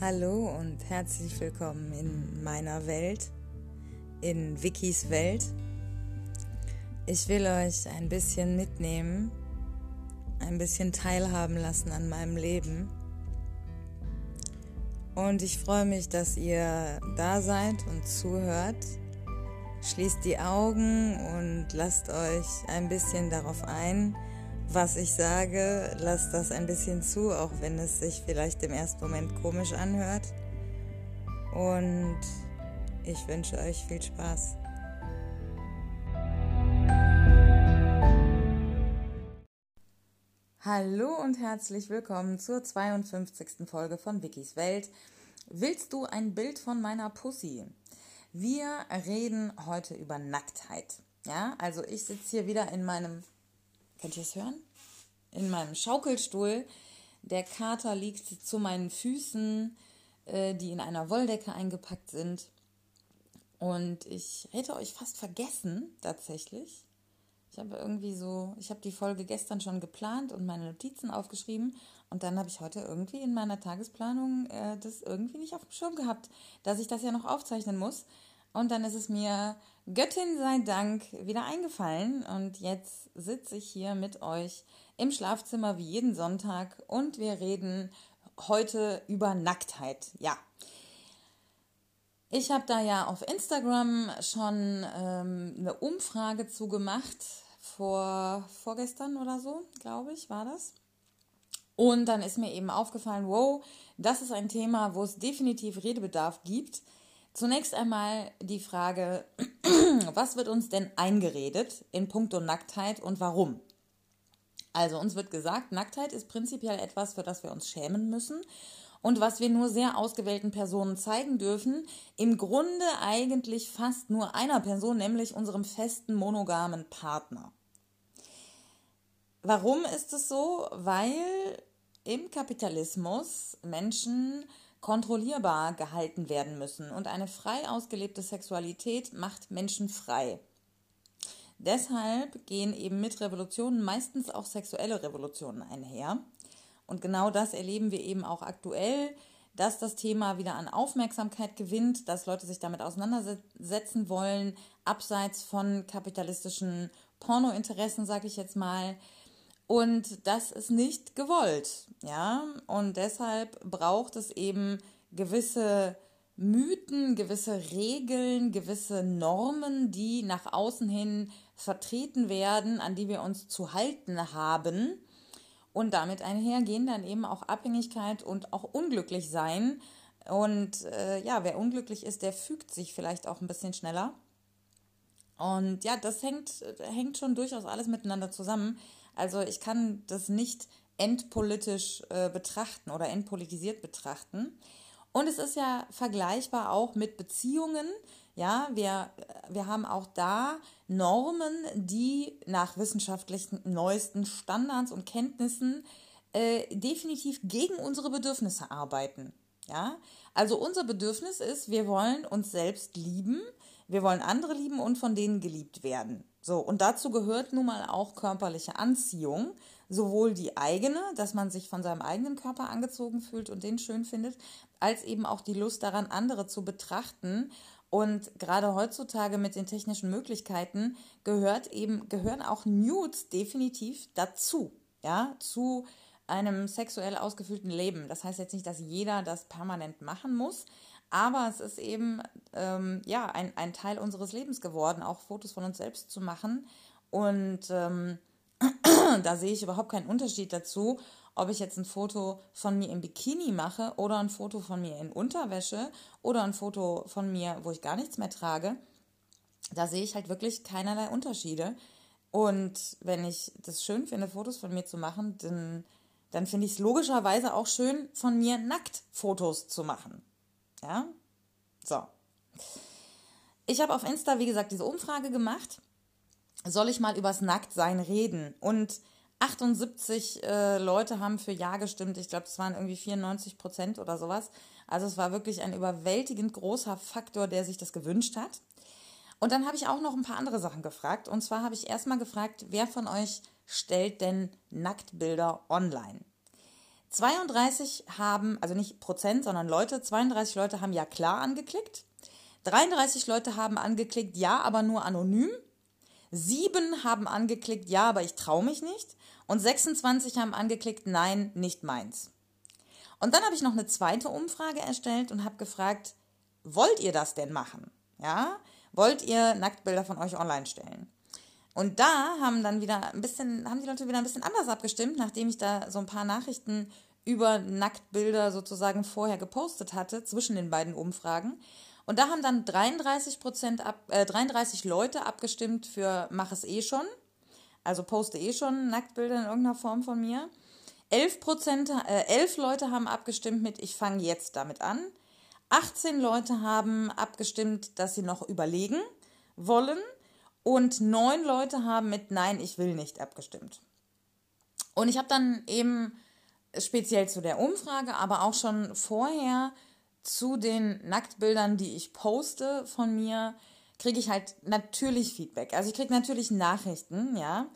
Hallo und herzlich willkommen in meiner Welt, in Vickys Welt. Ich will euch ein bisschen mitnehmen, ein bisschen teilhaben lassen an meinem Leben. Und ich freue mich, dass ihr da seid und zuhört. Schließt die Augen und lasst euch ein bisschen darauf ein, was ich sage, lasst das ein bisschen zu, auch wenn es sich vielleicht im ersten Moment komisch anhört. Und ich wünsche euch viel Spaß. Hallo und herzlich willkommen zur 52. Folge von Wikis Welt. Willst du ein Bild von meiner Pussy? Wir reden heute über Nacktheit. Ja, also ich sitze hier wieder in meinem Könnt ihr es hören? In meinem Schaukelstuhl. Der Kater liegt zu meinen Füßen, äh, die in einer Wolldecke eingepackt sind. Und ich hätte euch fast vergessen, tatsächlich. Ich habe irgendwie so, ich habe die Folge gestern schon geplant und meine Notizen aufgeschrieben. Und dann habe ich heute irgendwie in meiner Tagesplanung äh, das irgendwie nicht auf dem Schirm gehabt, dass ich das ja noch aufzeichnen muss. Und dann ist es mir Göttin sei Dank wieder eingefallen und jetzt sitze ich hier mit euch im Schlafzimmer wie jeden Sonntag und wir reden heute über Nacktheit. Ja. Ich habe da ja auf Instagram schon ähm, eine Umfrage zugemacht, vor vorgestern oder so, glaube ich, war das. Und dann ist mir eben aufgefallen, wow, das ist ein Thema, wo es definitiv Redebedarf gibt. Zunächst einmal die Frage, was wird uns denn eingeredet in puncto Nacktheit und warum? Also uns wird gesagt, Nacktheit ist prinzipiell etwas, für das wir uns schämen müssen und was wir nur sehr ausgewählten Personen zeigen dürfen. Im Grunde eigentlich fast nur einer Person, nämlich unserem festen monogamen Partner. Warum ist es so? Weil im Kapitalismus Menschen kontrollierbar gehalten werden müssen und eine frei ausgelebte Sexualität macht Menschen frei. Deshalb gehen eben mit Revolutionen meistens auch sexuelle Revolutionen einher. Und genau das erleben wir eben auch aktuell, dass das Thema wieder an Aufmerksamkeit gewinnt, dass Leute sich damit auseinandersetzen wollen, abseits von kapitalistischen Pornointeressen, sage ich jetzt mal, und das ist nicht gewollt, ja. Und deshalb braucht es eben gewisse Mythen, gewisse Regeln, gewisse Normen, die nach außen hin vertreten werden, an die wir uns zu halten haben. Und damit einhergehen dann eben auch Abhängigkeit und auch unglücklich sein. Und äh, ja, wer unglücklich ist, der fügt sich vielleicht auch ein bisschen schneller. Und ja, das hängt, hängt schon durchaus alles miteinander zusammen. Also ich kann das nicht endpolitisch äh, betrachten oder entpolitisiert betrachten. Und es ist ja vergleichbar auch mit Beziehungen. Ja, wir, wir haben auch da Normen, die nach wissenschaftlichen neuesten Standards und Kenntnissen äh, definitiv gegen unsere Bedürfnisse arbeiten. Ja, also unser Bedürfnis ist, wir wollen uns selbst lieben, wir wollen andere lieben und von denen geliebt werden. So, und dazu gehört nun mal auch körperliche Anziehung, sowohl die eigene, dass man sich von seinem eigenen Körper angezogen fühlt und den schön findet, als eben auch die Lust daran, andere zu betrachten. Und gerade heutzutage mit den technischen Möglichkeiten gehört eben, gehören auch Nudes definitiv dazu, ja, zu einem sexuell ausgefüllten Leben. Das heißt jetzt nicht, dass jeder das permanent machen muss, aber es ist eben ähm, ja, ein, ein Teil unseres Lebens geworden, auch Fotos von uns selbst zu machen. Und ähm, da sehe ich überhaupt keinen Unterschied dazu, ob ich jetzt ein Foto von mir im Bikini mache oder ein Foto von mir in Unterwäsche oder ein Foto von mir, wo ich gar nichts mehr trage. Da sehe ich halt wirklich keinerlei Unterschiede. Und wenn ich das schön finde, Fotos von mir zu machen, dann, dann finde ich es logischerweise auch schön, von mir nackt Fotos zu machen. Ja? So. Ich habe auf Insta, wie gesagt, diese Umfrage gemacht. Soll ich mal übers Nacktsein reden? Und 78 äh, Leute haben für Ja gestimmt. Ich glaube, es waren irgendwie 94 Prozent oder sowas. Also es war wirklich ein überwältigend großer Faktor, der sich das gewünscht hat. Und dann habe ich auch noch ein paar andere Sachen gefragt. Und zwar habe ich erstmal gefragt, wer von euch stellt denn Nacktbilder online? 32 haben, also nicht Prozent, sondern Leute, 32 Leute haben ja klar angeklickt. 33 Leute haben angeklickt, ja, aber nur anonym. Sieben haben angeklickt, ja, aber ich traue mich nicht. Und 26 haben angeklickt, nein, nicht meins. Und dann habe ich noch eine zweite Umfrage erstellt und habe gefragt, wollt ihr das denn machen? Ja, wollt ihr Nacktbilder von euch online stellen? Und da haben dann wieder ein bisschen, haben die Leute wieder ein bisschen anders abgestimmt, nachdem ich da so ein paar Nachrichten über Nacktbilder sozusagen vorher gepostet hatte zwischen den beiden Umfragen. Und da haben dann 33 Prozent ab, äh, 33 Leute abgestimmt für mach es eh schon. Also poste eh schon Nacktbilder in irgendeiner Form von mir. 11 Prozent, äh, 11 Leute haben abgestimmt mit ich fange jetzt damit an. 18 Leute haben abgestimmt, dass sie noch überlegen wollen. Und 9 Leute haben mit Nein, ich will nicht abgestimmt. Und ich habe dann eben speziell zu der Umfrage, aber auch schon vorher zu den Nacktbildern, die ich poste von mir, kriege ich halt natürlich Feedback. Also ich kriege natürlich Nachrichten, ja.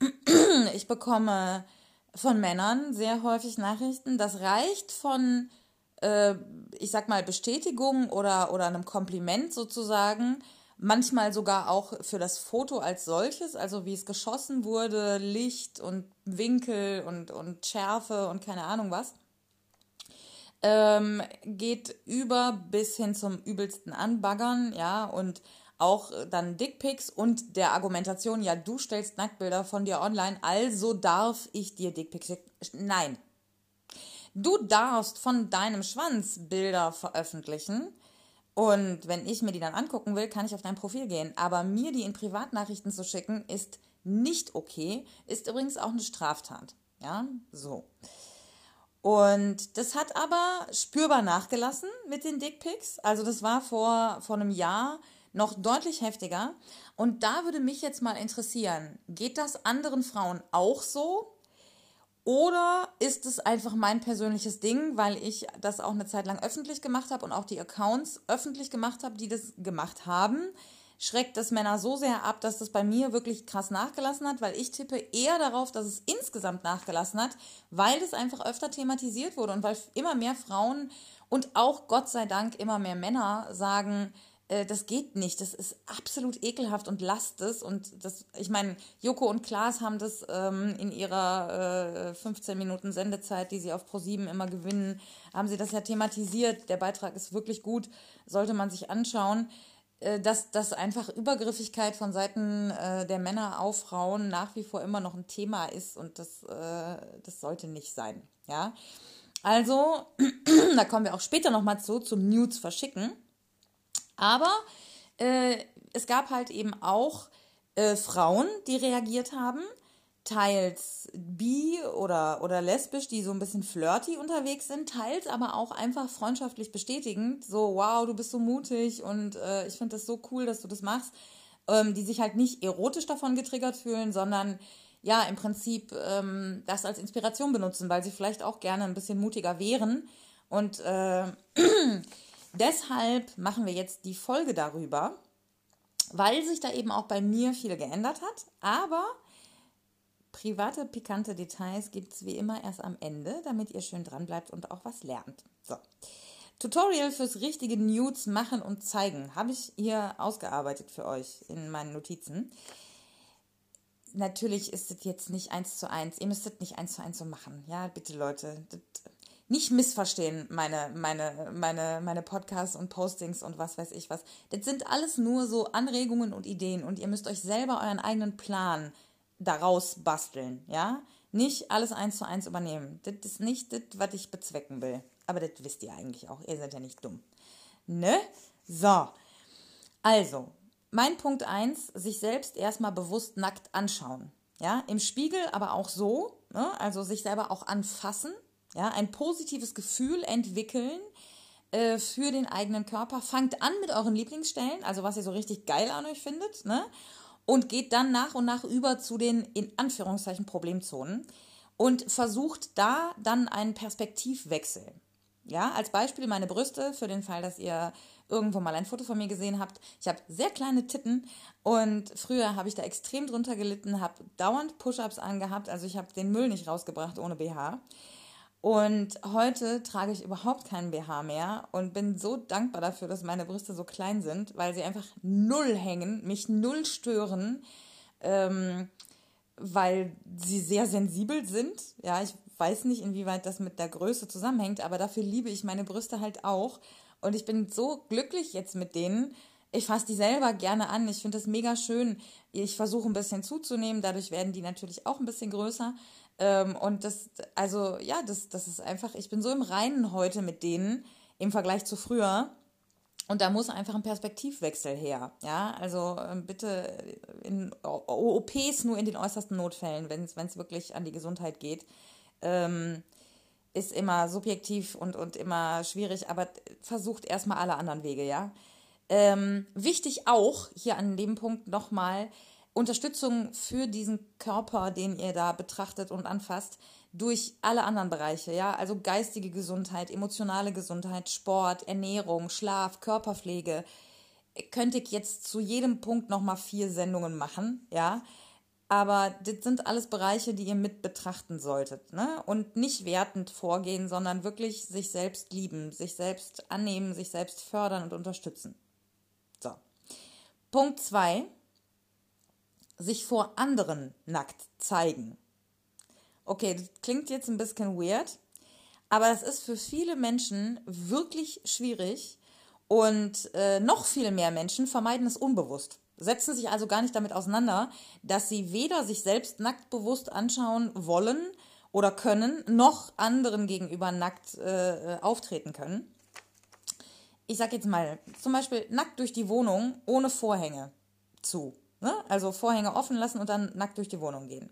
Ich bekomme von Männern sehr häufig Nachrichten. Das reicht von, äh, ich sag mal, Bestätigung oder, oder einem Kompliment sozusagen. Manchmal sogar auch für das Foto als solches, also wie es geschossen wurde, Licht und Winkel und, und Schärfe und keine Ahnung was ähm, geht über bis hin zum übelsten Anbaggern, ja, und auch dann Dickpics und der Argumentation, ja, du stellst Nacktbilder von dir online, also darf ich dir Dickpics. Nein. Du darfst von deinem Schwanz Bilder veröffentlichen. Und wenn ich mir die dann angucken will, kann ich auf dein Profil gehen. Aber mir die in Privatnachrichten zu schicken, ist nicht okay. Ist übrigens auch eine Straftat. Ja, so. Und das hat aber spürbar nachgelassen mit den Dickpics. Also das war vor, vor einem Jahr noch deutlich heftiger. Und da würde mich jetzt mal interessieren, geht das anderen Frauen auch so? Oder ist es einfach mein persönliches Ding, weil ich das auch eine Zeit lang öffentlich gemacht habe und auch die Accounts öffentlich gemacht habe, die das gemacht haben? schreckt das Männer so sehr ab, dass das bei mir wirklich krass nachgelassen hat, weil ich tippe eher darauf, dass es insgesamt nachgelassen hat, weil es einfach öfter thematisiert wurde und weil immer mehr Frauen und auch Gott sei Dank immer mehr Männer sagen, äh, das geht nicht, das ist absolut ekelhaft und lasst es. Und das, ich meine, Joko und Klaas haben das ähm, in ihrer äh, 15 Minuten Sendezeit, die sie auf Pro7 immer gewinnen, haben sie das ja thematisiert. Der Beitrag ist wirklich gut, sollte man sich anschauen. Äh, dass, dass einfach Übergriffigkeit von Seiten äh, der Männer auf Frauen nach wie vor immer noch ein Thema ist und das, äh, das sollte nicht sein. Ja? Also, da kommen wir auch später nochmal zu, zum Nudes verschicken. Aber äh, es gab halt eben auch äh, Frauen, die reagiert haben. Teils bi oder, oder lesbisch, die so ein bisschen flirty unterwegs sind, teils aber auch einfach freundschaftlich bestätigend, so wow, du bist so mutig und äh, ich finde das so cool, dass du das machst, ähm, die sich halt nicht erotisch davon getriggert fühlen, sondern ja, im Prinzip ähm, das als Inspiration benutzen, weil sie vielleicht auch gerne ein bisschen mutiger wären. Und äh, deshalb machen wir jetzt die Folge darüber, weil sich da eben auch bei mir viel geändert hat, aber Private, pikante Details gibt es wie immer erst am Ende, damit ihr schön dran bleibt und auch was lernt. So. Tutorial fürs richtige Nudes machen und zeigen habe ich hier ausgearbeitet für euch in meinen Notizen. Natürlich ist es jetzt nicht eins zu eins. Ihr müsst es nicht eins zu eins so machen. Ja, bitte Leute. Nicht missverstehen meine, meine, meine, meine Podcasts und Postings und was weiß ich was. Das sind alles nur so Anregungen und Ideen und ihr müsst euch selber euren eigenen Plan daraus basteln, ja? Nicht alles eins zu eins übernehmen. Das ist nicht das, was ich bezwecken will. Aber das wisst ihr eigentlich auch. Ihr seid ja nicht dumm. Ne? So. Also, mein Punkt 1, sich selbst erstmal bewusst nackt anschauen. Ja, im Spiegel, aber auch so, ne? also sich selber auch anfassen, ja, ein positives Gefühl entwickeln äh, für den eigenen Körper. Fangt an mit euren Lieblingsstellen, also was ihr so richtig geil an euch findet, ne? und geht dann nach und nach über zu den in Anführungszeichen Problemzonen und versucht da dann einen Perspektivwechsel. Ja, als Beispiel meine Brüste, für den Fall, dass ihr irgendwo mal ein Foto von mir gesehen habt. Ich habe sehr kleine Titten und früher habe ich da extrem drunter gelitten, habe dauernd Push-ups angehabt, also ich habe den Müll nicht rausgebracht ohne BH. Und heute trage ich überhaupt keinen BH mehr und bin so dankbar dafür, dass meine Brüste so klein sind, weil sie einfach null hängen, mich null stören, ähm, weil sie sehr sensibel sind. Ja, ich weiß nicht, inwieweit das mit der Größe zusammenhängt, aber dafür liebe ich meine Brüste halt auch. Und ich bin so glücklich jetzt mit denen. Ich fasse die selber gerne an. Ich finde das mega schön. Ich versuche ein bisschen zuzunehmen. Dadurch werden die natürlich auch ein bisschen größer. Ähm, und das, also ja, das, das ist einfach, ich bin so im Reinen heute mit denen im Vergleich zu früher. Und da muss einfach ein Perspektivwechsel her. Ja, also ähm, bitte in OPs nur in den äußersten Notfällen, wenn es wirklich an die Gesundheit geht. Ähm, ist immer subjektiv und, und immer schwierig, aber versucht erstmal alle anderen Wege, ja. Ähm, wichtig auch hier an dem Punkt nochmal, Unterstützung für diesen Körper, den ihr da betrachtet und anfasst, durch alle anderen Bereiche, ja, also geistige Gesundheit, emotionale Gesundheit, Sport, Ernährung, Schlaf, Körperpflege, könnte ich jetzt zu jedem Punkt nochmal vier Sendungen machen, ja. Aber das sind alles Bereiche, die ihr mit betrachten solltet. Ne? Und nicht wertend vorgehen, sondern wirklich sich selbst lieben, sich selbst annehmen, sich selbst fördern und unterstützen. So. Punkt zwei sich vor anderen nackt zeigen. Okay, das klingt jetzt ein bisschen weird, aber es ist für viele Menschen wirklich schwierig und äh, noch viel mehr Menschen vermeiden es unbewusst. Setzen sich also gar nicht damit auseinander, dass sie weder sich selbst nackt bewusst anschauen wollen oder können, noch anderen gegenüber nackt äh, auftreten können. Ich sag jetzt mal, zum Beispiel nackt durch die Wohnung ohne Vorhänge zu. Ne? Also Vorhänge offen lassen und dann nackt durch die Wohnung gehen.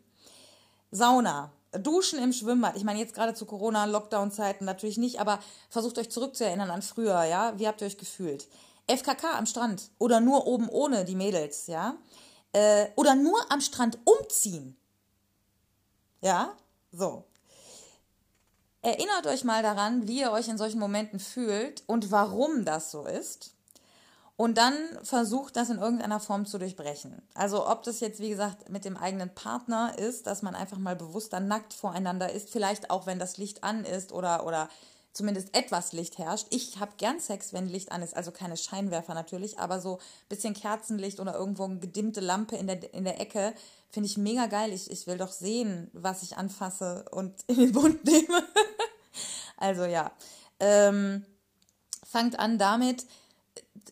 Sauna, Duschen im Schwimmbad. Ich meine, jetzt gerade zu Corona-Lockdown-Zeiten natürlich nicht, aber versucht euch zurückzuerinnern an früher, ja? Wie habt ihr euch gefühlt? FKK am Strand oder nur oben ohne die Mädels, ja? Äh, oder nur am Strand umziehen. Ja? So. Erinnert euch mal daran, wie ihr euch in solchen Momenten fühlt und warum das so ist und dann versucht, das in irgendeiner Form zu durchbrechen. Also ob das jetzt, wie gesagt, mit dem eigenen Partner ist, dass man einfach mal bewusster nackt voreinander ist, vielleicht auch, wenn das Licht an ist oder, oder zumindest etwas Licht herrscht. Ich habe gern Sex, wenn Licht an ist, also keine Scheinwerfer natürlich, aber so ein bisschen Kerzenlicht oder irgendwo eine gedimmte Lampe in der, in der Ecke finde ich mega geil. Ich, ich will doch sehen, was ich anfasse und in den Bund nehme. also ja. Ähm, fangt an damit,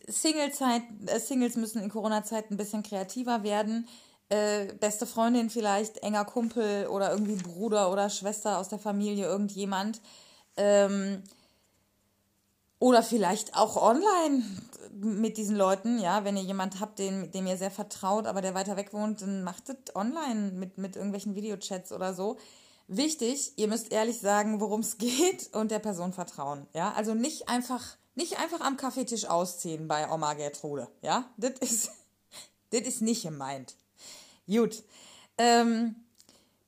Singlezeit, äh, Singles müssen in Corona-Zeit ein bisschen kreativer werden. Äh, beste Freundin vielleicht, enger Kumpel oder irgendwie Bruder oder Schwester aus der Familie, irgendjemand. Ähm, oder vielleicht auch online mit diesen Leuten, ja, wenn ihr jemand habt, den, dem ihr sehr vertraut, aber der weiter weg wohnt, dann macht es online mit, mit irgendwelchen Videochats oder so. Wichtig, ihr müsst ehrlich sagen, worum es geht und der Person vertrauen. Ja, also nicht einfach nicht einfach am Kaffeetisch ausziehen bei Oma Gertrude. Ja, das ist, ist nicht gemeint. Gut. Ähm,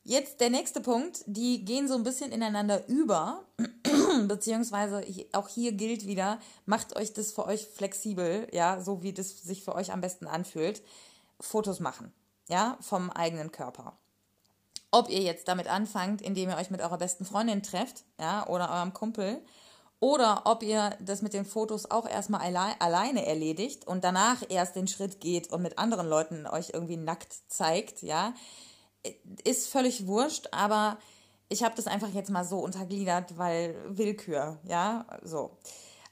jetzt der nächste Punkt. Die gehen so ein bisschen ineinander über. Beziehungsweise auch hier gilt wieder, macht euch das für euch flexibel, ja, so wie das sich für euch am besten anfühlt. Fotos machen, ja, vom eigenen Körper. Ob ihr jetzt damit anfangt, indem ihr euch mit eurer besten Freundin trefft, ja, oder eurem Kumpel, oder ob ihr das mit den Fotos auch erstmal alle alleine erledigt und danach erst den Schritt geht und mit anderen Leuten euch irgendwie nackt zeigt, ja, ist völlig wurscht, aber ich habe das einfach jetzt mal so untergliedert, weil Willkür, ja, so.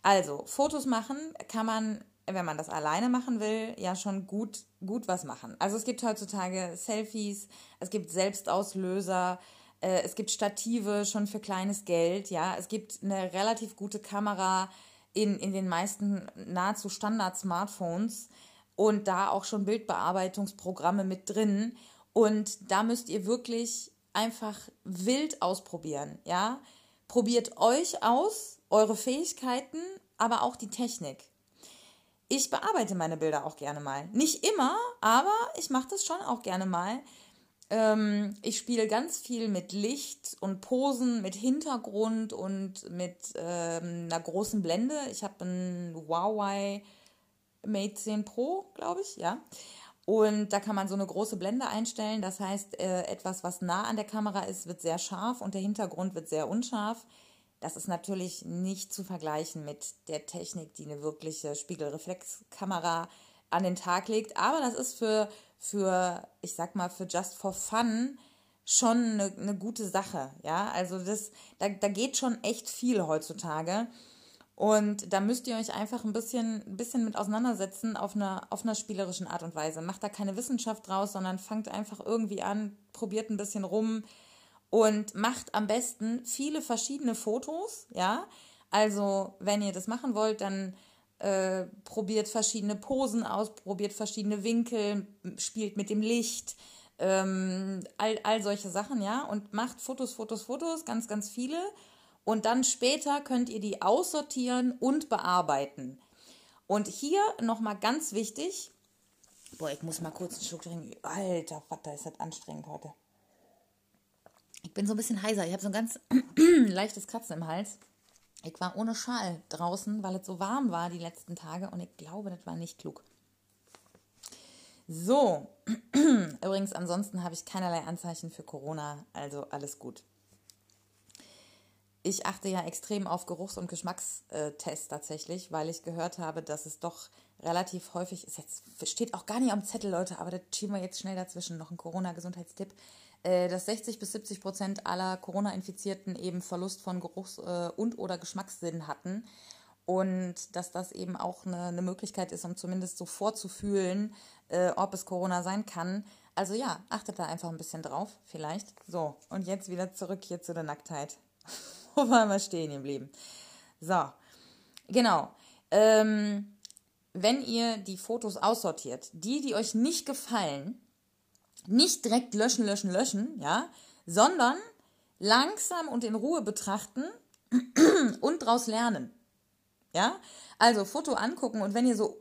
Also, Fotos machen kann man, wenn man das alleine machen will, ja schon gut, gut was machen. Also es gibt heutzutage Selfies, es gibt Selbstauslöser, äh, es gibt Stative schon für kleines Geld, ja. Es gibt eine relativ gute Kamera in, in den meisten nahezu Standard-Smartphones und da auch schon Bildbearbeitungsprogramme mit drin. Und da müsst ihr wirklich einfach wild ausprobieren, ja. Probiert euch aus, eure Fähigkeiten, aber auch die Technik. Ich bearbeite meine Bilder auch gerne mal. Nicht immer, aber ich mache das schon auch gerne mal, ähm, ich spiele ganz viel mit Licht und Posen, mit Hintergrund und mit ähm, einer großen Blende. Ich habe ein Huawei Mate 10 Pro, glaube ich, ja. Und da kann man so eine große Blende einstellen. Das heißt, äh, etwas, was nah an der Kamera ist, wird sehr scharf und der Hintergrund wird sehr unscharf. Das ist natürlich nicht zu vergleichen mit der Technik, die eine wirkliche Spiegelreflexkamera an den Tag legt. Aber das ist für, für ich sag mal, für Just for Fun schon eine, eine gute Sache. Ja, also das, da, da geht schon echt viel heutzutage. Und da müsst ihr euch einfach ein bisschen, ein bisschen mit auseinandersetzen auf einer, auf einer spielerischen Art und Weise. Macht da keine Wissenschaft draus, sondern fangt einfach irgendwie an, probiert ein bisschen rum und macht am besten viele verschiedene Fotos, ja. Also, wenn ihr das machen wollt, dann äh, probiert verschiedene Posen aus, probiert verschiedene Winkel, spielt mit dem Licht, ähm, all, all solche Sachen, ja. Und macht Fotos, Fotos, Fotos, ganz, ganz viele und dann später könnt ihr die aussortieren und bearbeiten. Und hier nochmal ganz wichtig, boah, ich muss mal kurz einen Schluck trinken. Alter Vater, ist das anstrengend heute. Ich bin so ein bisschen heiser. Ich habe so ein ganz leichtes Kratzen im Hals. Ich war ohne Schal draußen, weil es so warm war die letzten Tage und ich glaube, das war nicht klug. So, übrigens, ansonsten habe ich keinerlei Anzeichen für Corona, also alles gut ich achte ja extrem auf Geruchs- und Geschmackstests tatsächlich, weil ich gehört habe, dass es doch relativ häufig ist. Jetzt steht auch gar nicht am Zettel, Leute, aber das schieben wir jetzt schnell dazwischen. Noch ein Corona-Gesundheitstipp. Äh, dass 60 bis 70 Prozent aller Corona-Infizierten eben Verlust von Geruchs- äh, und oder Geschmackssinn hatten. Und dass das eben auch eine, eine Möglichkeit ist, um zumindest so vorzufühlen, äh, ob es Corona sein kann. Also ja, achtet da einfach ein bisschen drauf, vielleicht. So, und jetzt wieder zurück hier zu der Nacktheit. Wo waren wir stehen geblieben? So, genau. Ähm, wenn ihr die Fotos aussortiert, die, die euch nicht gefallen, nicht direkt löschen, löschen, löschen, ja, sondern langsam und in Ruhe betrachten und daraus lernen. Ja, also Foto angucken und wenn ihr so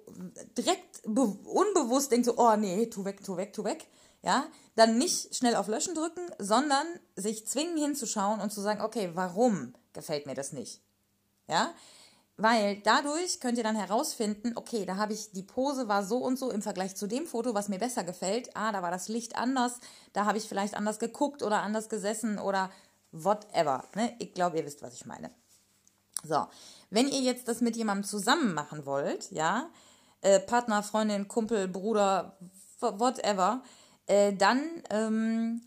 direkt unbewusst denkt, so, oh nee, tu weg, tu weg, tu weg, ja, dann nicht schnell auf Löschen drücken, sondern sich zwingen hinzuschauen und zu sagen, okay, warum gefällt mir das nicht? Ja, weil dadurch könnt ihr dann herausfinden, okay, da habe ich, die Pose war so und so im Vergleich zu dem Foto, was mir besser gefällt. Ah, da war das Licht anders, da habe ich vielleicht anders geguckt oder anders gesessen oder whatever. Ne? Ich glaube, ihr wisst, was ich meine. So, wenn ihr jetzt das mit jemandem zusammen machen wollt, ja, äh, Partner, Freundin, Kumpel, Bruder, whatever, äh, dann ähm,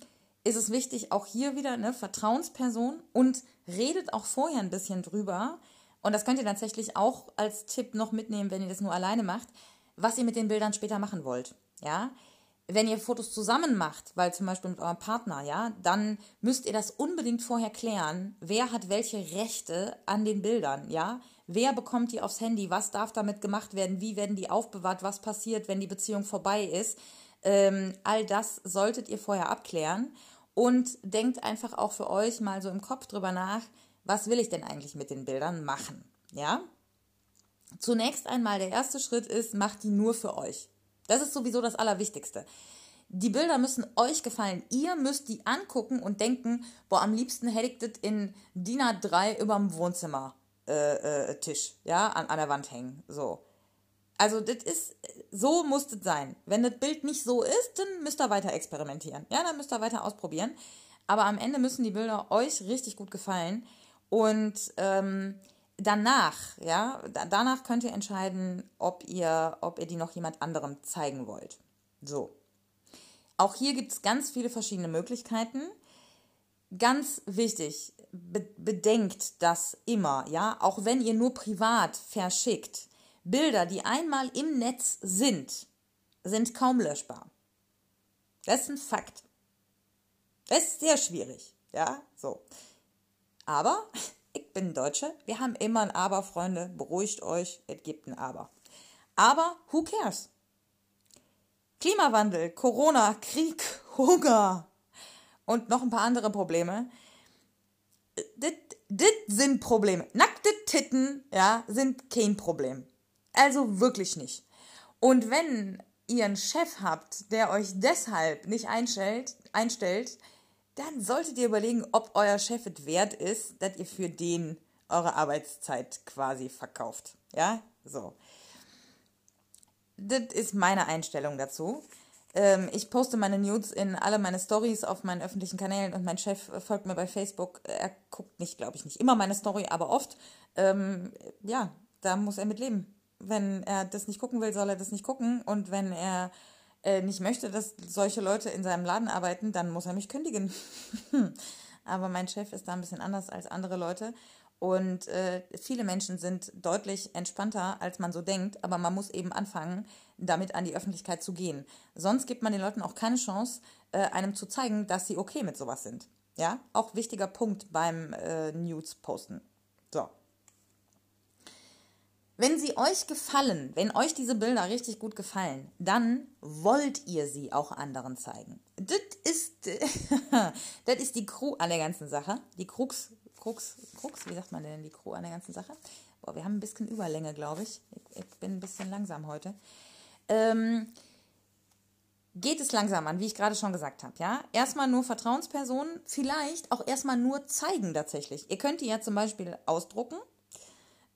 ist es wichtig, auch hier wieder eine Vertrauensperson und redet auch vorher ein bisschen drüber. Und das könnt ihr tatsächlich auch als Tipp noch mitnehmen, wenn ihr das nur alleine macht, was ihr mit den Bildern später machen wollt. Ja, wenn ihr Fotos zusammen macht, weil zum Beispiel mit eurem Partner, ja, dann müsst ihr das unbedingt vorher klären. Wer hat welche Rechte an den Bildern, ja? Wer bekommt die aufs Handy? Was darf damit gemacht werden? Wie werden die aufbewahrt? Was passiert, wenn die Beziehung vorbei ist? Ähm, all das solltet ihr vorher abklären und denkt einfach auch für euch mal so im Kopf drüber nach, was will ich denn eigentlich mit den Bildern machen? Ja? Zunächst einmal der erste Schritt ist, macht die nur für euch. Das ist sowieso das Allerwichtigste. Die Bilder müssen euch gefallen. Ihr müsst die angucken und denken, boah, am liebsten hätte ich das in DIN A3 überm Wohnzimmertisch, äh, äh, ja, an, an der Wand hängen. So. Also das ist, so muss das sein. Wenn das Bild nicht so ist, dann müsst ihr weiter experimentieren. Ja, dann müsst ihr weiter ausprobieren. Aber am Ende müssen die Bilder euch richtig gut gefallen. Und ähm, danach, ja, danach könnt ihr entscheiden, ob ihr, ob ihr die noch jemand anderem zeigen wollt. So. Auch hier gibt es ganz viele verschiedene Möglichkeiten. Ganz wichtig, be bedenkt das immer, ja, auch wenn ihr nur privat verschickt Bilder, die einmal im Netz sind, sind kaum löschbar. Das ist ein Fakt. Das ist sehr schwierig, ja, so. Aber ich bin Deutsche, wir haben immer ein Aber, Freunde, beruhigt euch, es gibt ein Aber. Aber who cares? Klimawandel, Corona, Krieg, Hunger und noch ein paar andere Probleme. Das sind Probleme. Nackte Titten, ja, sind kein Problem. Also wirklich nicht. Und wenn ihr einen Chef habt, der euch deshalb nicht einstellt, einstellt, dann solltet ihr überlegen, ob euer Chef es wert ist, dass ihr für den eure Arbeitszeit quasi verkauft. Ja, so. Das ist meine Einstellung dazu. Ähm, ich poste meine Nudes in alle meine Stories auf meinen öffentlichen Kanälen und mein Chef folgt mir bei Facebook. Er guckt nicht, glaube ich, nicht immer meine Story, aber oft. Ähm, ja, da muss er mit leben. Wenn er das nicht gucken will, soll er das nicht gucken. Und wenn er äh, nicht möchte, dass solche Leute in seinem Laden arbeiten, dann muss er mich kündigen. aber mein Chef ist da ein bisschen anders als andere Leute. Und äh, viele Menschen sind deutlich entspannter, als man so denkt, aber man muss eben anfangen, damit an die Öffentlichkeit zu gehen. Sonst gibt man den Leuten auch keine Chance, äh, einem zu zeigen, dass sie okay mit sowas sind. Ja, auch wichtiger Punkt beim äh, News posten. So. Wenn sie euch gefallen, wenn euch diese Bilder richtig gut gefallen, dann wollt ihr sie auch anderen zeigen. Das ist, das ist die Crew an der ganzen Sache. Die Krux Krux, Krux, wie sagt man denn die Crew an der ganzen Sache? Boah, wir haben ein bisschen Überlänge, glaube ich. ich. ich. bin ein bisschen langsam heute. Ähm, geht es langsam an, wie ich gerade schon gesagt habe, ja? Erstmal nur Vertrauenspersonen, vielleicht auch erstmal nur zeigen tatsächlich. Ihr könnt die ja zum Beispiel ausdrucken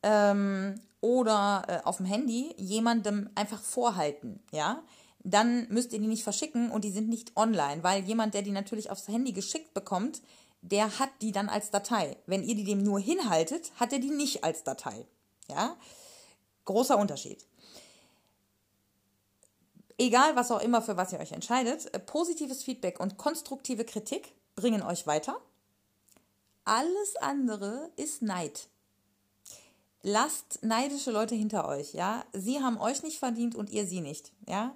ähm, oder äh, auf dem Handy jemandem einfach vorhalten, ja? Dann müsst ihr die nicht verschicken und die sind nicht online, weil jemand, der die natürlich aufs Handy geschickt bekommt, der hat die dann als Datei. Wenn ihr die dem nur hinhaltet, hat er die nicht als Datei. Ja? Großer Unterschied. Egal, was auch immer, für was ihr euch entscheidet, äh, positives Feedback und konstruktive Kritik bringen euch weiter. Alles andere ist Neid. Lasst neidische Leute hinter euch, ja? Sie haben euch nicht verdient und ihr sie nicht, ja?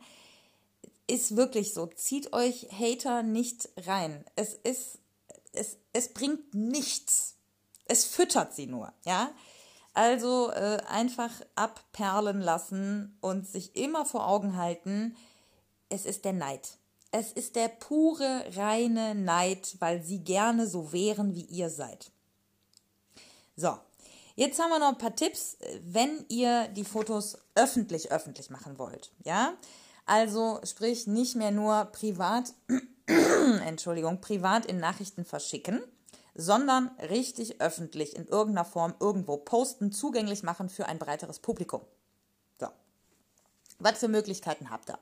Ist wirklich so. Zieht euch Hater nicht rein. Es ist es, es bringt nichts. Es füttert sie nur, ja. Also äh, einfach abperlen lassen und sich immer vor Augen halten, es ist der Neid. Es ist der pure, reine Neid, weil sie gerne so wären, wie ihr seid. So, jetzt haben wir noch ein paar Tipps, wenn ihr die Fotos öffentlich öffentlich machen wollt. Ja, also sprich nicht mehr nur privat Entschuldigung, privat in Nachrichten verschicken, sondern richtig öffentlich in irgendeiner Form irgendwo posten, zugänglich machen für ein breiteres Publikum. Was für Möglichkeiten habt ihr?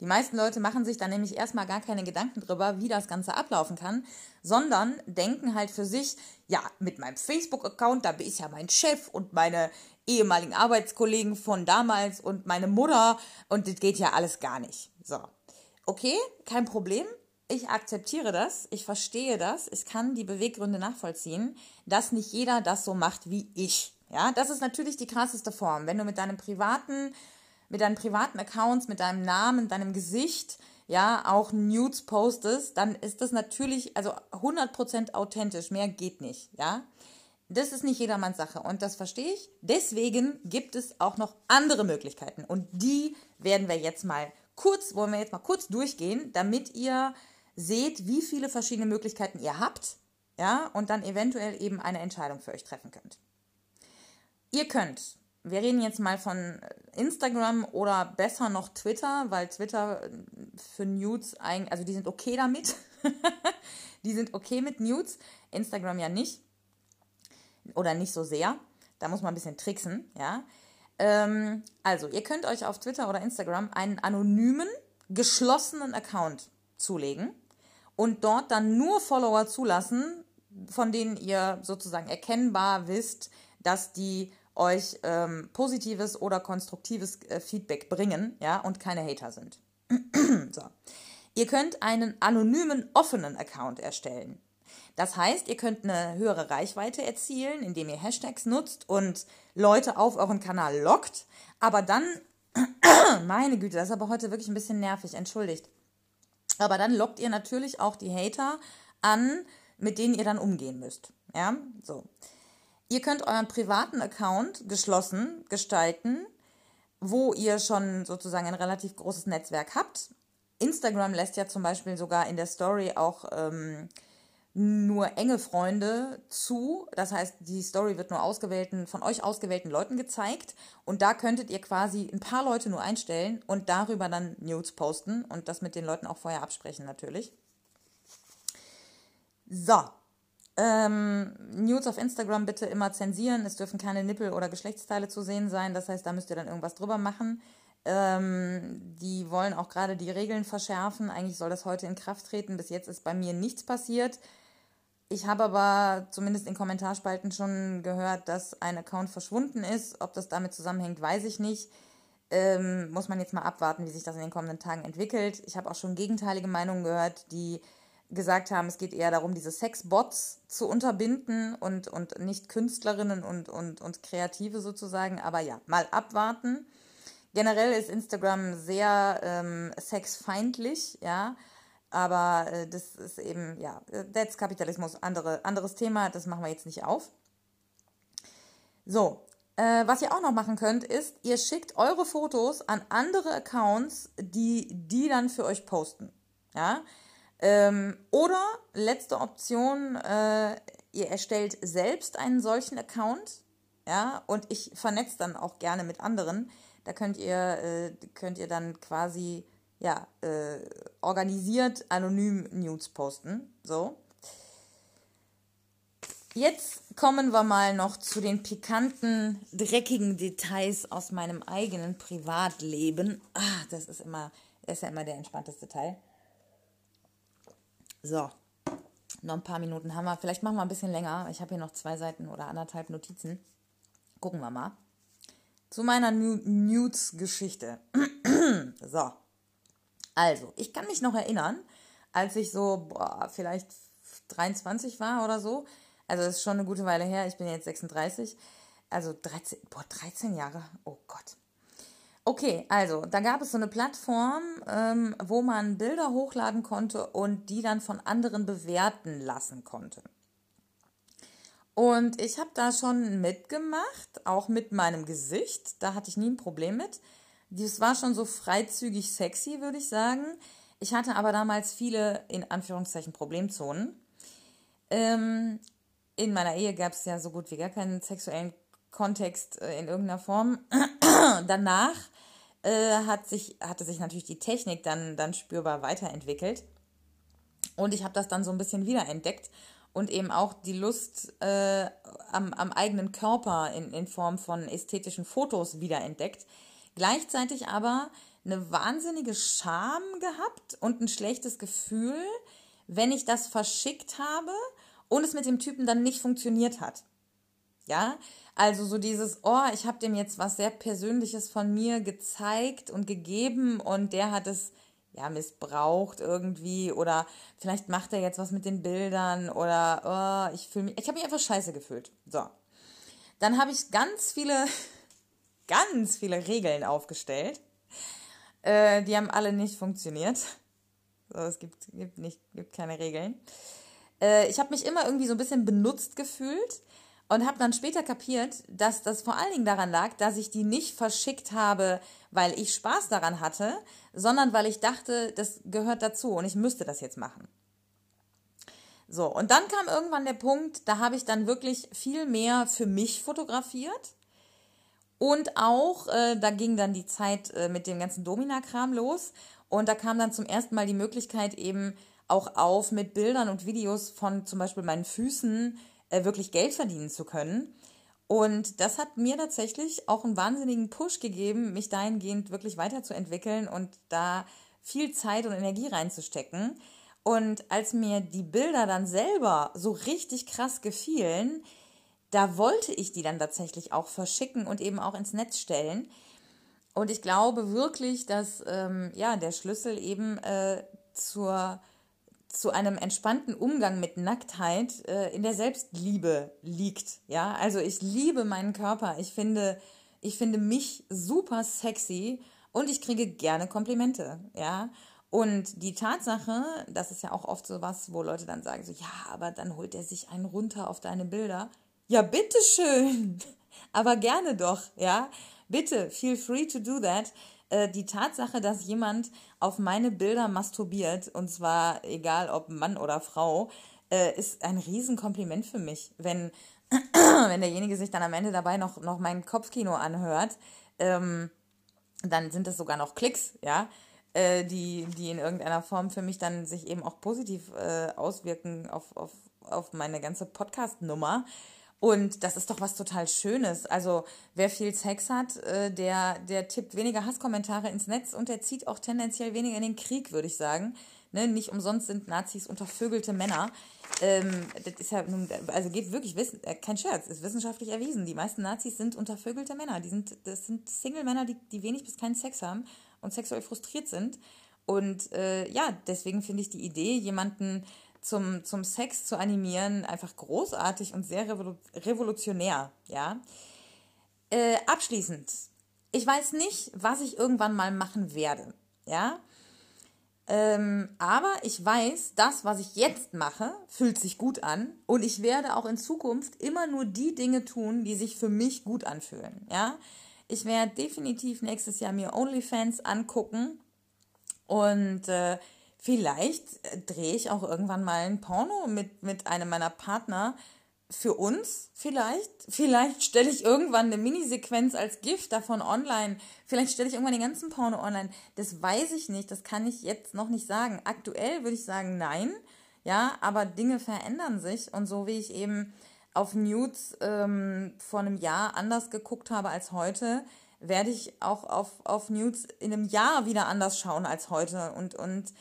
Die meisten Leute machen sich da nämlich erstmal gar keine Gedanken drüber, wie das Ganze ablaufen kann, sondern denken halt für sich, ja, mit meinem Facebook-Account, da bin ich ja mein Chef und meine ehemaligen Arbeitskollegen von damals und meine Mutter und das geht ja alles gar nicht. So. Okay, kein Problem ich akzeptiere das, ich verstehe das, ich kann die Beweggründe nachvollziehen, dass nicht jeder das so macht wie ich. Ja, das ist natürlich die krasseste Form. Wenn du mit deinem privaten, mit deinen privaten Accounts, mit deinem Namen, deinem Gesicht, ja, auch Nudes postest, dann ist das natürlich, also 100% authentisch, mehr geht nicht, ja. Das ist nicht jedermanns Sache und das verstehe ich. Deswegen gibt es auch noch andere Möglichkeiten und die werden wir jetzt mal kurz, wollen wir jetzt mal kurz durchgehen, damit ihr seht, wie viele verschiedene Möglichkeiten ihr habt, ja, und dann eventuell eben eine Entscheidung für euch treffen könnt. Ihr könnt, wir reden jetzt mal von Instagram oder besser noch Twitter, weil Twitter äh, für Nudes eigentlich, also die sind okay damit. die sind okay mit Nudes, Instagram ja nicht. Oder nicht so sehr. Da muss man ein bisschen tricksen, ja. Ähm, also, ihr könnt euch auf Twitter oder Instagram einen anonymen, geschlossenen Account zulegen und dort dann nur Follower zulassen, von denen ihr sozusagen erkennbar wisst, dass die euch ähm, positives oder konstruktives äh, Feedback bringen, ja, und keine Hater sind. so. Ihr könnt einen anonymen offenen Account erstellen. Das heißt, ihr könnt eine höhere Reichweite erzielen, indem ihr Hashtags nutzt und Leute auf euren Kanal lockt, aber dann, meine Güte, das ist aber heute wirklich ein bisschen nervig, entschuldigt. Aber dann lockt ihr natürlich auch die Hater an, mit denen ihr dann umgehen müsst. Ja, so. Ihr könnt euren privaten Account geschlossen gestalten, wo ihr schon sozusagen ein relativ großes Netzwerk habt. Instagram lässt ja zum Beispiel sogar in der Story auch ähm, nur enge Freunde zu. Das heißt, die Story wird nur ausgewählten, von euch ausgewählten Leuten gezeigt. Und da könntet ihr quasi ein paar Leute nur einstellen und darüber dann Nudes posten und das mit den Leuten auch vorher absprechen natürlich. So. Ähm, Nudes auf Instagram bitte immer zensieren. Es dürfen keine Nippel oder Geschlechtsteile zu sehen sein. Das heißt, da müsst ihr dann irgendwas drüber machen. Ähm, die wollen auch gerade die Regeln verschärfen. Eigentlich soll das heute in Kraft treten. Bis jetzt ist bei mir nichts passiert. Ich habe aber zumindest in Kommentarspalten schon gehört, dass ein Account verschwunden ist. Ob das damit zusammenhängt, weiß ich nicht. Ähm, muss man jetzt mal abwarten, wie sich das in den kommenden Tagen entwickelt. Ich habe auch schon gegenteilige Meinungen gehört, die gesagt haben, es geht eher darum, diese Sexbots zu unterbinden und, und nicht Künstlerinnen und, und, und Kreative sozusagen. Aber ja, mal abwarten. Generell ist Instagram sehr ähm, sexfeindlich, ja. Aber äh, das ist eben, ja, that's Kapitalismus, andere, anderes Thema, das machen wir jetzt nicht auf. So, äh, was ihr auch noch machen könnt, ist, ihr schickt eure Fotos an andere Accounts, die die dann für euch posten. Ja, ähm, oder letzte Option, äh, ihr erstellt selbst einen solchen Account, ja, und ich vernetze dann auch gerne mit anderen. Da könnt ihr, äh, könnt ihr dann quasi, ja, äh, organisiert anonym Nudes posten. So. Jetzt kommen wir mal noch zu den pikanten, dreckigen Details aus meinem eigenen Privatleben. Ah, das ist immer, das ist ja immer der entspannteste Teil. So, noch ein paar Minuten haben wir. Vielleicht machen wir ein bisschen länger. Ich habe hier noch zwei Seiten oder anderthalb Notizen. Gucken wir mal. Zu meiner Nudes-Geschichte. so. Also, ich kann mich noch erinnern, als ich so, boah, vielleicht 23 war oder so. Also, das ist schon eine gute Weile her. Ich bin jetzt 36. Also 13, boah, 13 Jahre. Oh Gott. Okay, also da gab es so eine Plattform, ähm, wo man Bilder hochladen konnte und die dann von anderen bewerten lassen konnte. Und ich habe da schon mitgemacht, auch mit meinem Gesicht. Da hatte ich nie ein Problem mit. Das war schon so freizügig sexy, würde ich sagen. Ich hatte aber damals viele, in Anführungszeichen, Problemzonen. Ähm, in meiner Ehe gab es ja so gut wie gar keinen sexuellen Kontext äh, in irgendeiner Form. Danach äh, hat sich, hatte sich natürlich die Technik dann, dann spürbar weiterentwickelt. Und ich habe das dann so ein bisschen wiederentdeckt und eben auch die Lust äh, am, am eigenen Körper in, in Form von ästhetischen Fotos wiederentdeckt. Gleichzeitig aber eine wahnsinnige Scham gehabt und ein schlechtes Gefühl, wenn ich das verschickt habe und es mit dem Typen dann nicht funktioniert hat. Ja, also so dieses, oh, ich habe dem jetzt was sehr Persönliches von mir gezeigt und gegeben und der hat es ja missbraucht irgendwie oder vielleicht macht er jetzt was mit den Bildern oder oh, ich fühle mich, ich habe mich einfach scheiße gefühlt. So, dann habe ich ganz viele, ganz viele Regeln aufgestellt. Äh, die haben alle nicht funktioniert. So, es gibt, gibt, nicht, gibt keine Regeln. Äh, ich habe mich immer irgendwie so ein bisschen benutzt gefühlt und habe dann später kapiert, dass das vor allen Dingen daran lag, dass ich die nicht verschickt habe, weil ich Spaß daran hatte, sondern weil ich dachte, das gehört dazu und ich müsste das jetzt machen. So, und dann kam irgendwann der Punkt, da habe ich dann wirklich viel mehr für mich fotografiert. Und auch, äh, da ging dann die Zeit äh, mit dem ganzen Domina-Kram los. Und da kam dann zum ersten Mal die Möglichkeit eben auch auf, mit Bildern und Videos von zum Beispiel meinen Füßen äh, wirklich Geld verdienen zu können. Und das hat mir tatsächlich auch einen wahnsinnigen Push gegeben, mich dahingehend wirklich weiterzuentwickeln und da viel Zeit und Energie reinzustecken. Und als mir die Bilder dann selber so richtig krass gefielen, da wollte ich die dann tatsächlich auch verschicken und eben auch ins Netz stellen. Und ich glaube wirklich, dass ähm, ja der Schlüssel eben äh, zur zu einem entspannten Umgang mit Nacktheit äh, in der Selbstliebe liegt. Ja, also ich liebe meinen Körper. Ich finde, ich finde mich super sexy und ich kriege gerne Komplimente. Ja, und die Tatsache, das ist ja auch oft so was, wo Leute dann sagen so, ja, aber dann holt er sich einen runter auf deine Bilder. Ja, bitteschön. Aber gerne doch, ja. Bitte, feel free to do that. Äh, die Tatsache, dass jemand auf meine Bilder masturbiert, und zwar egal ob Mann oder Frau, äh, ist ein Riesenkompliment für mich. Wenn, wenn derjenige sich dann am Ende dabei noch, noch mein Kopfkino anhört, ähm, dann sind das sogar noch Klicks, ja, äh, die, die in irgendeiner Form für mich dann sich eben auch positiv äh, auswirken auf, auf, auf meine ganze Podcast-Nummer. Und das ist doch was total Schönes. Also wer viel Sex hat, äh, der, der tippt weniger Hasskommentare ins Netz und der zieht auch tendenziell weniger in den Krieg, würde ich sagen. Ne? Nicht umsonst sind Nazis untervögelte Männer. Ähm, das ist ja nun, also geht wirklich, wissen, äh, kein Scherz, ist wissenschaftlich erwiesen. Die meisten Nazis sind untervögelte Männer. Die sind, das sind Single-Männer, die, die wenig bis keinen Sex haben und sexuell frustriert sind. Und äh, ja, deswegen finde ich die Idee, jemanden zum, zum Sex zu animieren, einfach großartig und sehr revolu revolutionär, ja. Äh, abschließend, ich weiß nicht, was ich irgendwann mal machen werde, ja. Ähm, aber ich weiß, das, was ich jetzt mache, fühlt sich gut an und ich werde auch in Zukunft immer nur die Dinge tun, die sich für mich gut anfühlen, ja. Ich werde definitiv nächstes Jahr mir OnlyFans angucken und äh, vielleicht äh, drehe ich auch irgendwann mal ein Porno mit, mit einem meiner Partner für uns vielleicht. Vielleicht stelle ich irgendwann eine Minisequenz als Gift davon online. Vielleicht stelle ich irgendwann den ganzen Porno online. Das weiß ich nicht. Das kann ich jetzt noch nicht sagen. Aktuell würde ich sagen nein. Ja, aber Dinge verändern sich. Und so wie ich eben auf Nudes ähm, vor einem Jahr anders geguckt habe als heute, werde ich auch auf, auf Nudes in einem Jahr wieder anders schauen als heute. Und, und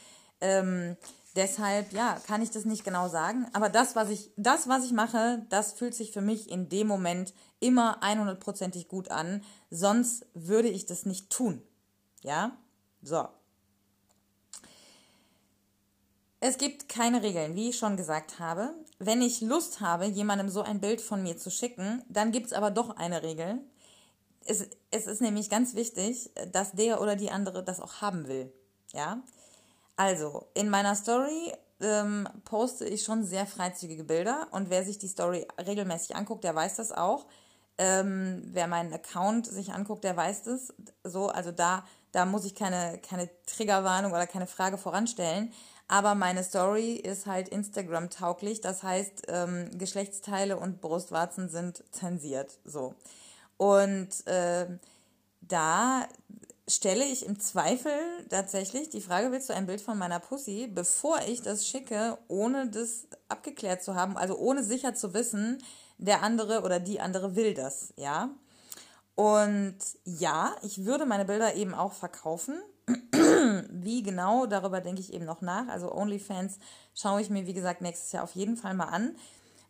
ähm, deshalb, ja, kann ich das nicht genau sagen. Aber das, was ich, das, was ich mache, das fühlt sich für mich in dem Moment immer 100%ig gut an. Sonst würde ich das nicht tun. Ja? So. Es gibt keine Regeln, wie ich schon gesagt habe. Wenn ich Lust habe, jemandem so ein Bild von mir zu schicken, dann gibt es aber doch eine Regel. Es, es ist nämlich ganz wichtig, dass der oder die andere das auch haben will. Ja? Also, in meiner Story ähm, poste ich schon sehr freizügige Bilder und wer sich die Story regelmäßig anguckt, der weiß das auch. Ähm, wer meinen Account sich anguckt, der weiß das. So, also da, da muss ich keine, keine Triggerwarnung oder keine Frage voranstellen. Aber meine Story ist halt Instagram-tauglich. Das heißt, ähm, Geschlechtsteile und Brustwarzen sind zensiert. So. Und äh, da stelle ich im Zweifel tatsächlich die Frage, willst du ein Bild von meiner Pussy, bevor ich das schicke, ohne das abgeklärt zu haben, also ohne sicher zu wissen, der andere oder die andere will das, ja. Und ja, ich würde meine Bilder eben auch verkaufen. wie genau, darüber denke ich eben noch nach. Also OnlyFans schaue ich mir, wie gesagt, nächstes Jahr auf jeden Fall mal an.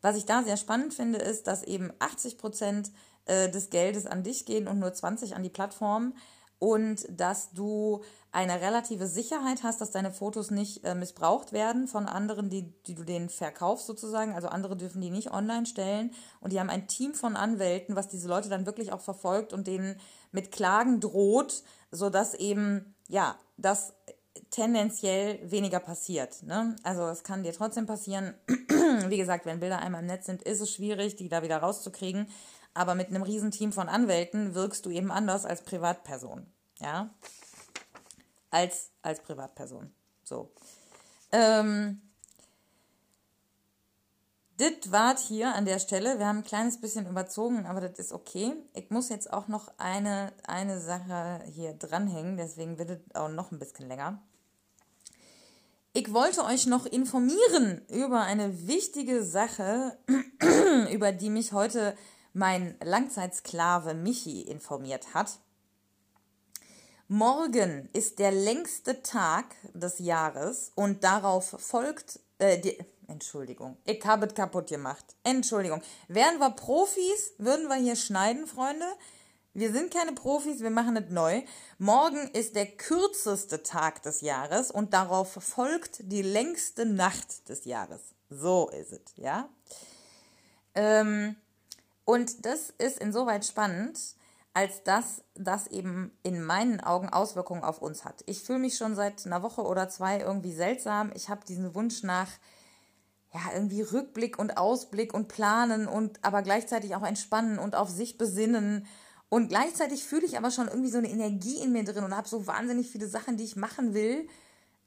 Was ich da sehr spannend finde, ist, dass eben 80 Prozent äh, des Geldes an dich gehen und nur 20 an die Plattform und dass du eine relative Sicherheit hast, dass deine Fotos nicht äh, missbraucht werden von anderen, die, die du denen verkaufst sozusagen. Also andere dürfen die nicht online stellen. Und die haben ein Team von Anwälten, was diese Leute dann wirklich auch verfolgt und denen mit Klagen droht, sodass eben, ja, das tendenziell weniger passiert. Ne? Also es kann dir trotzdem passieren. Wie gesagt, wenn Bilder einmal im Netz sind, ist es schwierig, die da wieder rauszukriegen. Aber mit einem Riesenteam von Anwälten wirkst du eben anders als Privatperson. Ja? Als, als Privatperson. So. Ähm, das war hier an der Stelle. Wir haben ein kleines bisschen überzogen, aber das ist okay. Ich muss jetzt auch noch eine, eine Sache hier dranhängen, deswegen wird es auch noch ein bisschen länger. Ich wollte euch noch informieren über eine wichtige Sache, über die mich heute mein Langzeitsklave Michi informiert hat. Morgen ist der längste Tag des Jahres und darauf folgt, äh, die, Entschuldigung, ich habe es kaputt gemacht. Entschuldigung. Wären wir Profis, würden wir hier schneiden, Freunde. Wir sind keine Profis, wir machen es neu. Morgen ist der kürzeste Tag des Jahres und darauf folgt die längste Nacht des Jahres. So ist es, ja. Ähm, und das ist insoweit spannend, als dass das eben in meinen Augen Auswirkungen auf uns hat. Ich fühle mich schon seit einer Woche oder zwei irgendwie seltsam. Ich habe diesen Wunsch nach ja, irgendwie Rückblick und Ausblick und Planen und aber gleichzeitig auch entspannen und auf sich besinnen. Und gleichzeitig fühle ich aber schon irgendwie so eine Energie in mir drin und habe so wahnsinnig viele Sachen, die ich machen will,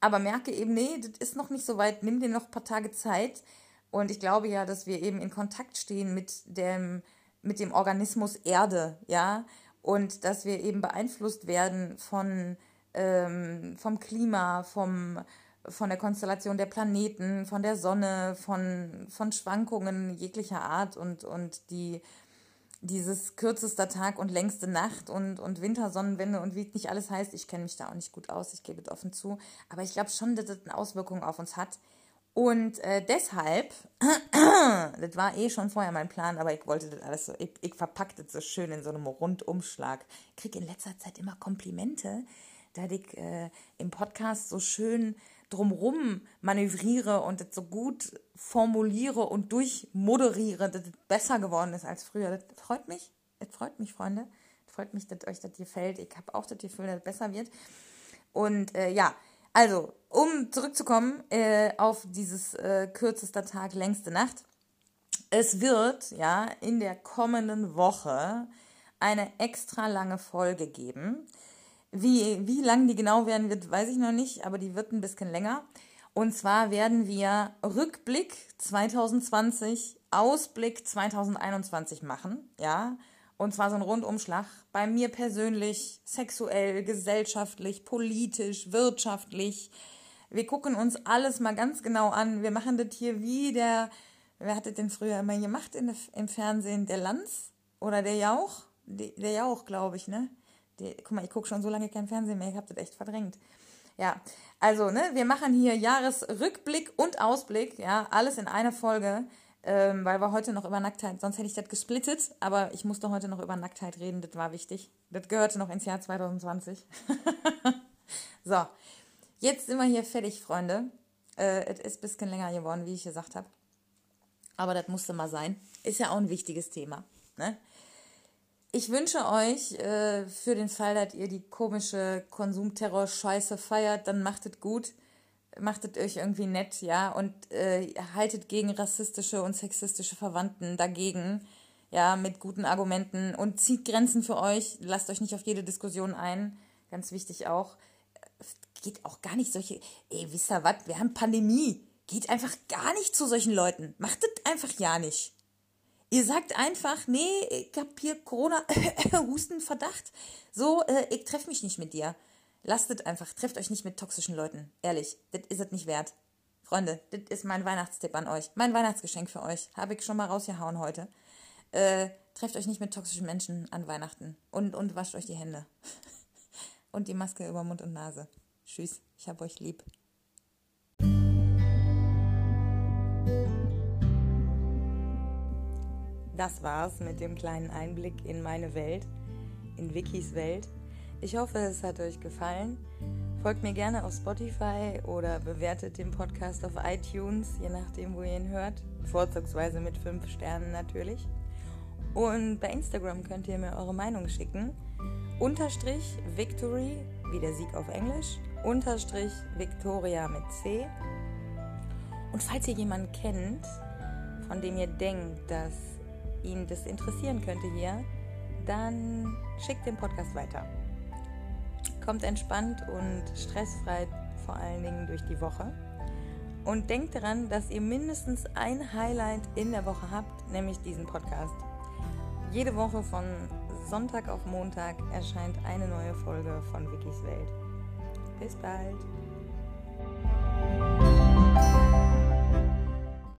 aber merke eben, nee, das ist noch nicht so weit, nimm dir noch ein paar Tage Zeit. Und ich glaube ja, dass wir eben in Kontakt stehen mit dem, mit dem Organismus Erde, ja, und dass wir eben beeinflusst werden von, ähm, vom Klima, vom, von der Konstellation der Planeten, von der Sonne, von, von Schwankungen jeglicher Art und, und die, dieses kürzester Tag und längste Nacht und, und Wintersonnenwende und wie nicht alles heißt, ich kenne mich da auch nicht gut aus, ich gebe es offen zu, aber ich glaube schon, dass das eine Auswirkung auf uns hat. Und äh, deshalb, das war eh schon vorher mein Plan, aber ich wollte das alles so, ich, ich verpacke das so schön in so einem Rundumschlag. Ich kriege in letzter Zeit immer Komplimente, da ich äh, im Podcast so schön drumrum manövriere und das so gut formuliere und durchmoderiere, dass es besser geworden ist als früher. Das freut mich. Das freut mich, Freunde. Das freut mich, dass euch das gefällt. Ich habe auch das Gefühl, dass es besser wird. Und äh, ja, also, um zurückzukommen äh, auf dieses äh, kürzester Tag, längste Nacht. Es wird ja in der kommenden Woche eine extra lange Folge geben. Wie, wie lang die genau werden wird, weiß ich noch nicht, aber die wird ein bisschen länger. Und zwar werden wir Rückblick 2020, Ausblick 2021 machen, ja. Und zwar so ein Rundumschlag bei mir persönlich, sexuell, gesellschaftlich, politisch, wirtschaftlich. Wir gucken uns alles mal ganz genau an. Wir machen das hier wie der, wer hat das denn früher immer gemacht in, im Fernsehen? Der Lanz oder der Jauch? Der Jauch, glaube ich, ne? Die, guck mal, ich gucke schon so lange kein Fernsehen mehr, ich habe das echt verdrängt. Ja, also, ne, wir machen hier Jahresrückblick und Ausblick, ja, alles in einer Folge, ähm, weil wir heute noch über Nacktheit, sonst hätte ich das gesplittet, aber ich musste heute noch über Nacktheit reden, das war wichtig. Das gehörte noch ins Jahr 2020. so, jetzt sind wir hier fertig, Freunde. Äh, es ist ein bisschen länger geworden, wie ich gesagt habe. Aber das musste mal sein. Ist ja auch ein wichtiges Thema. Ne? Ich wünsche euch äh, für den Fall, dass ihr die komische Konsumterror-Scheiße feiert, dann macht es gut, macht es euch irgendwie nett, ja, und äh, haltet gegen rassistische und sexistische Verwandten dagegen, ja, mit guten Argumenten und zieht Grenzen für euch, lasst euch nicht auf jede Diskussion ein, ganz wichtig auch. Geht auch gar nicht solche, ey, wisst ihr was, wir haben Pandemie, geht einfach gar nicht zu solchen Leuten, macht das einfach ja nicht. Ihr sagt einfach, nee, ich hab hier Corona, Hustenverdacht. So, äh, ich treffe mich nicht mit dir. Lasst es einfach. Trefft euch nicht mit toxischen Leuten. Ehrlich, das ist es nicht wert. Freunde, das ist mein Weihnachtstipp an euch. Mein Weihnachtsgeschenk für euch. Habe ich schon mal rausgehauen heute. Äh, trefft euch nicht mit toxischen Menschen an Weihnachten. Und, und wascht euch die Hände. und die Maske über Mund und Nase. Tschüss, ich hab euch lieb. das war's mit dem kleinen Einblick in meine Welt, in Wikis Welt. Ich hoffe, es hat euch gefallen. Folgt mir gerne auf Spotify oder bewertet den Podcast auf iTunes, je nachdem, wo ihr ihn hört. Vorzugsweise mit 5 Sternen natürlich. Und bei Instagram könnt ihr mir eure Meinung schicken. Unterstrich Victory, wie der Sieg auf Englisch. Unterstrich Victoria mit C. Und falls ihr jemanden kennt, von dem ihr denkt, dass ihn das interessieren könnte hier, dann schickt den Podcast weiter. Kommt entspannt und stressfrei vor allen Dingen durch die Woche. Und denkt daran, dass ihr mindestens ein Highlight in der Woche habt, nämlich diesen Podcast. Jede Woche von Sonntag auf Montag erscheint eine neue Folge von Wikis Welt. Bis bald!